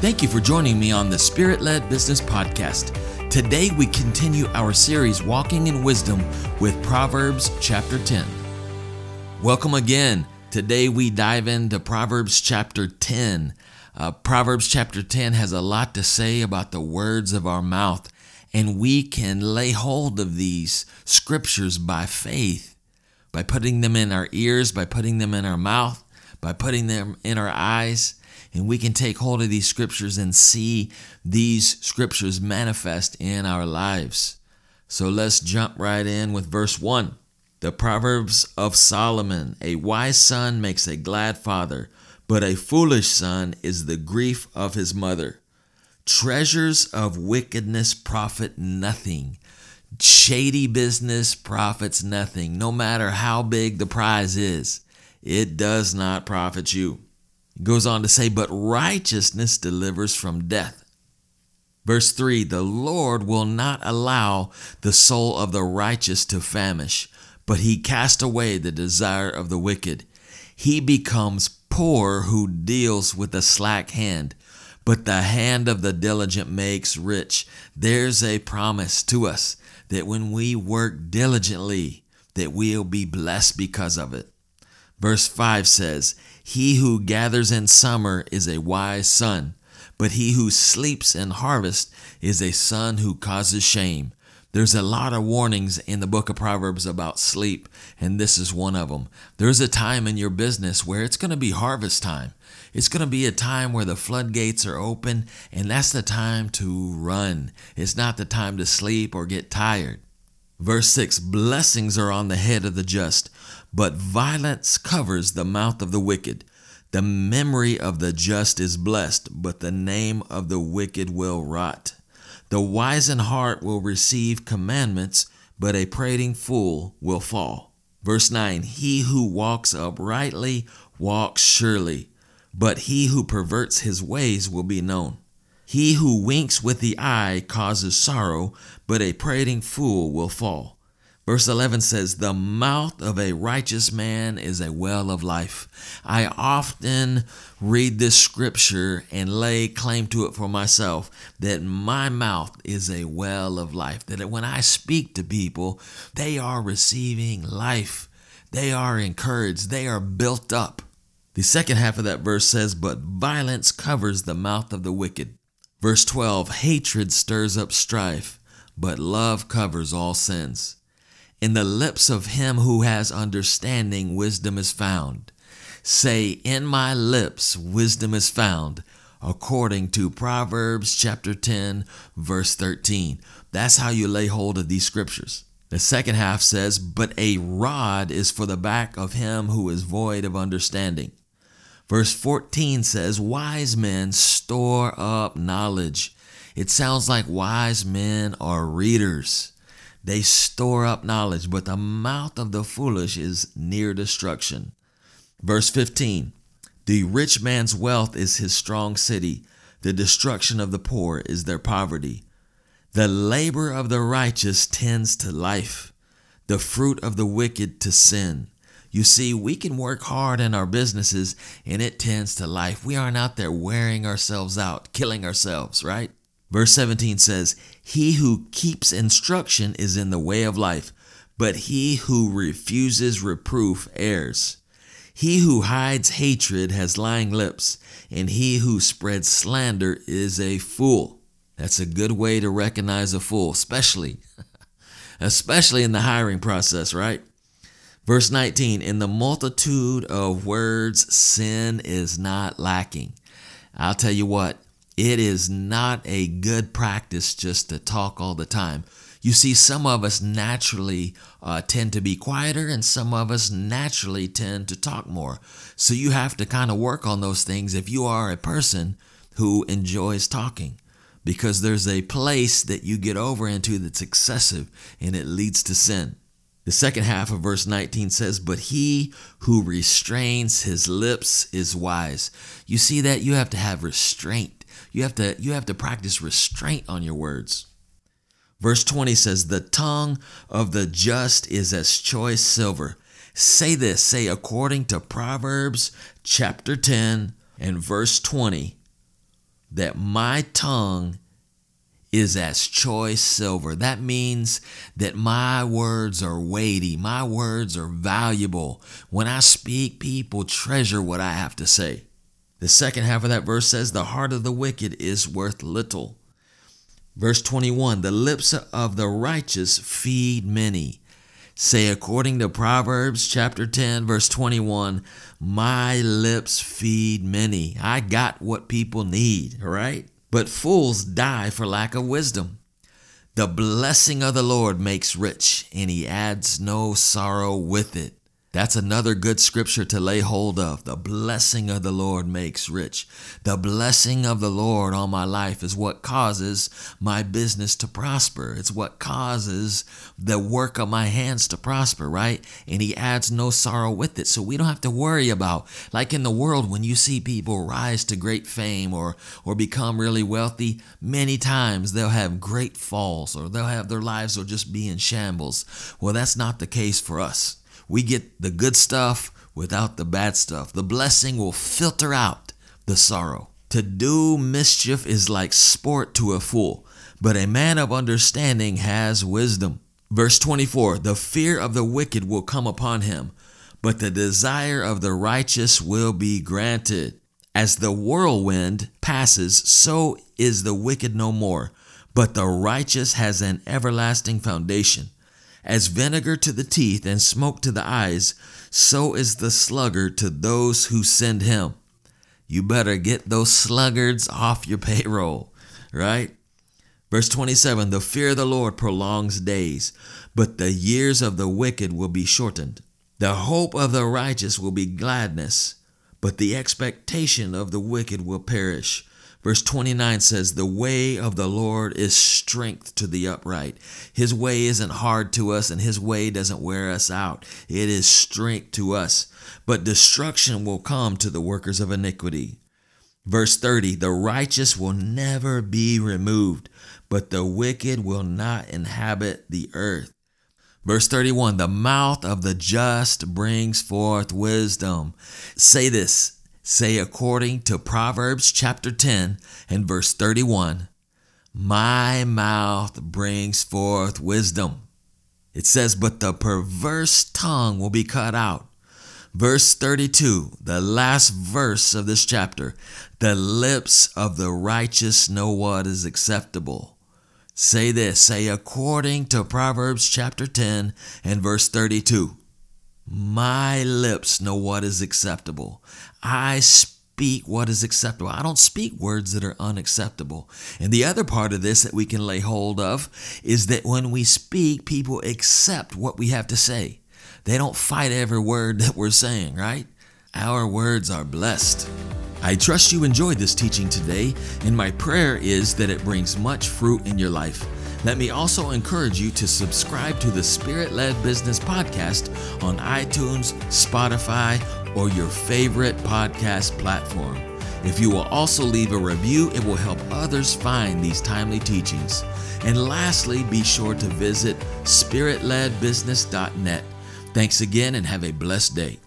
Thank you for joining me on the Spirit Led Business Podcast. Today we continue our series Walking in Wisdom with Proverbs chapter 10. Welcome again. Today we dive into Proverbs chapter 10. Uh, Proverbs chapter 10 has a lot to say about the words of our mouth, and we can lay hold of these scriptures by faith, by putting them in our ears, by putting them in our mouth, by putting them in our eyes and we can take hold of these scriptures and see these scriptures manifest in our lives. So let's jump right in with verse 1. The Proverbs of Solomon A wise son makes a glad father, but a foolish son is the grief of his mother. Treasures of wickedness profit nothing. Shady business profits nothing, no matter how big the prize is. It does not profit you. Goes on to say, But righteousness delivers from death. Verse 3 The Lord will not allow the soul of the righteous to famish, but he cast away the desire of the wicked. He becomes poor who deals with a slack hand, but the hand of the diligent makes rich. There's a promise to us that when we work diligently, that we'll be blessed because of it. Verse 5 says, He who gathers in summer is a wise son, but he who sleeps in harvest is a son who causes shame. There's a lot of warnings in the book of Proverbs about sleep, and this is one of them. There's a time in your business where it's going to be harvest time. It's going to be a time where the floodgates are open, and that's the time to run. It's not the time to sleep or get tired. Verse 6 Blessings are on the head of the just, but violence covers the mouth of the wicked. The memory of the just is blessed, but the name of the wicked will rot. The wise in heart will receive commandments, but a prating fool will fall. Verse 9 He who walks uprightly walks surely, but he who perverts his ways will be known. He who winks with the eye causes sorrow, but a prating fool will fall. Verse 11 says, The mouth of a righteous man is a well of life. I often read this scripture and lay claim to it for myself that my mouth is a well of life. That when I speak to people, they are receiving life, they are encouraged, they are built up. The second half of that verse says, But violence covers the mouth of the wicked. Verse 12 Hatred stirs up strife, but love covers all sins. In the lips of him who has understanding, wisdom is found. Say, In my lips, wisdom is found, according to Proverbs chapter 10, verse 13. That's how you lay hold of these scriptures. The second half says, But a rod is for the back of him who is void of understanding. Verse 14 says, Wise men store up knowledge. It sounds like wise men are readers. They store up knowledge, but the mouth of the foolish is near destruction. Verse 15 The rich man's wealth is his strong city, the destruction of the poor is their poverty. The labor of the righteous tends to life, the fruit of the wicked to sin. You see, we can work hard in our businesses and it tends to life. We aren't out there wearing ourselves out, killing ourselves, right? Verse 17 says, He who keeps instruction is in the way of life, but he who refuses reproof errs. He who hides hatred has lying lips, and he who spreads slander is a fool. That's a good way to recognize a fool, especially especially in the hiring process, right? Verse 19, in the multitude of words sin is not lacking. I'll tell you what, it is not a good practice just to talk all the time. You see, some of us naturally uh, tend to be quieter, and some of us naturally tend to talk more. So you have to kind of work on those things if you are a person who enjoys talking, because there's a place that you get over into that's excessive and it leads to sin. The second half of verse 19 says, But he who restrains his lips is wise. You see that? You have to have restraint you have to you have to practice restraint on your words. Verse 20 says, The tongue of the just is as choice silver. Say this, say according to Proverbs chapter 10 and verse 20. that my tongue is as choice silver. That means that my words are weighty, my words are valuable. When I speak, people treasure what I have to say. The second half of that verse says, The heart of the wicked is worth little. Verse 21 The lips of the righteous feed many. Say, according to Proverbs chapter 10, verse 21, My lips feed many. I got what people need, right? But fools die for lack of wisdom. The blessing of the Lord makes rich, and he adds no sorrow with it. That's another good scripture to lay hold of. The blessing of the Lord makes rich. The blessing of the Lord on my life is what causes my business to prosper. It's what causes the work of my hands to prosper, right? And He adds no sorrow with it. So we don't have to worry about, like in the world, when you see people rise to great fame or, or become really wealthy, many times they'll have great falls or they'll have their lives will just be in shambles. Well, that's not the case for us. We get the good stuff without the bad stuff. The blessing will filter out the sorrow. To do mischief is like sport to a fool, but a man of understanding has wisdom. Verse 24 The fear of the wicked will come upon him, but the desire of the righteous will be granted. As the whirlwind passes, so is the wicked no more, but the righteous has an everlasting foundation. As vinegar to the teeth and smoke to the eyes, so is the sluggard to those who send him. You better get those sluggards off your payroll, right? Verse 27 The fear of the Lord prolongs days, but the years of the wicked will be shortened. The hope of the righteous will be gladness, but the expectation of the wicked will perish. Verse 29 says, The way of the Lord is strength to the upright. His way isn't hard to us, and His way doesn't wear us out. It is strength to us. But destruction will come to the workers of iniquity. Verse 30 The righteous will never be removed, but the wicked will not inhabit the earth. Verse 31 The mouth of the just brings forth wisdom. Say this say according to Proverbs chapter 10 and verse 31 My mouth brings forth wisdom. It says, But the perverse tongue will be cut out. Verse 32, the last verse of this chapter The lips of the righteous know what is acceptable. Say this, say according to Proverbs chapter 10 and verse 32. My lips know what is acceptable. I speak what is acceptable. I don't speak words that are unacceptable. And the other part of this that we can lay hold of is that when we speak, people accept what we have to say. They don't fight every word that we're saying, right? Our words are blessed. I trust you enjoyed this teaching today, and my prayer is that it brings much fruit in your life. Let me also encourage you to subscribe to the Spirit Led Business Podcast on iTunes, Spotify, or your favorite podcast platform. If you will also leave a review, it will help others find these timely teachings. And lastly, be sure to visit spiritledbusiness.net. Thanks again and have a blessed day.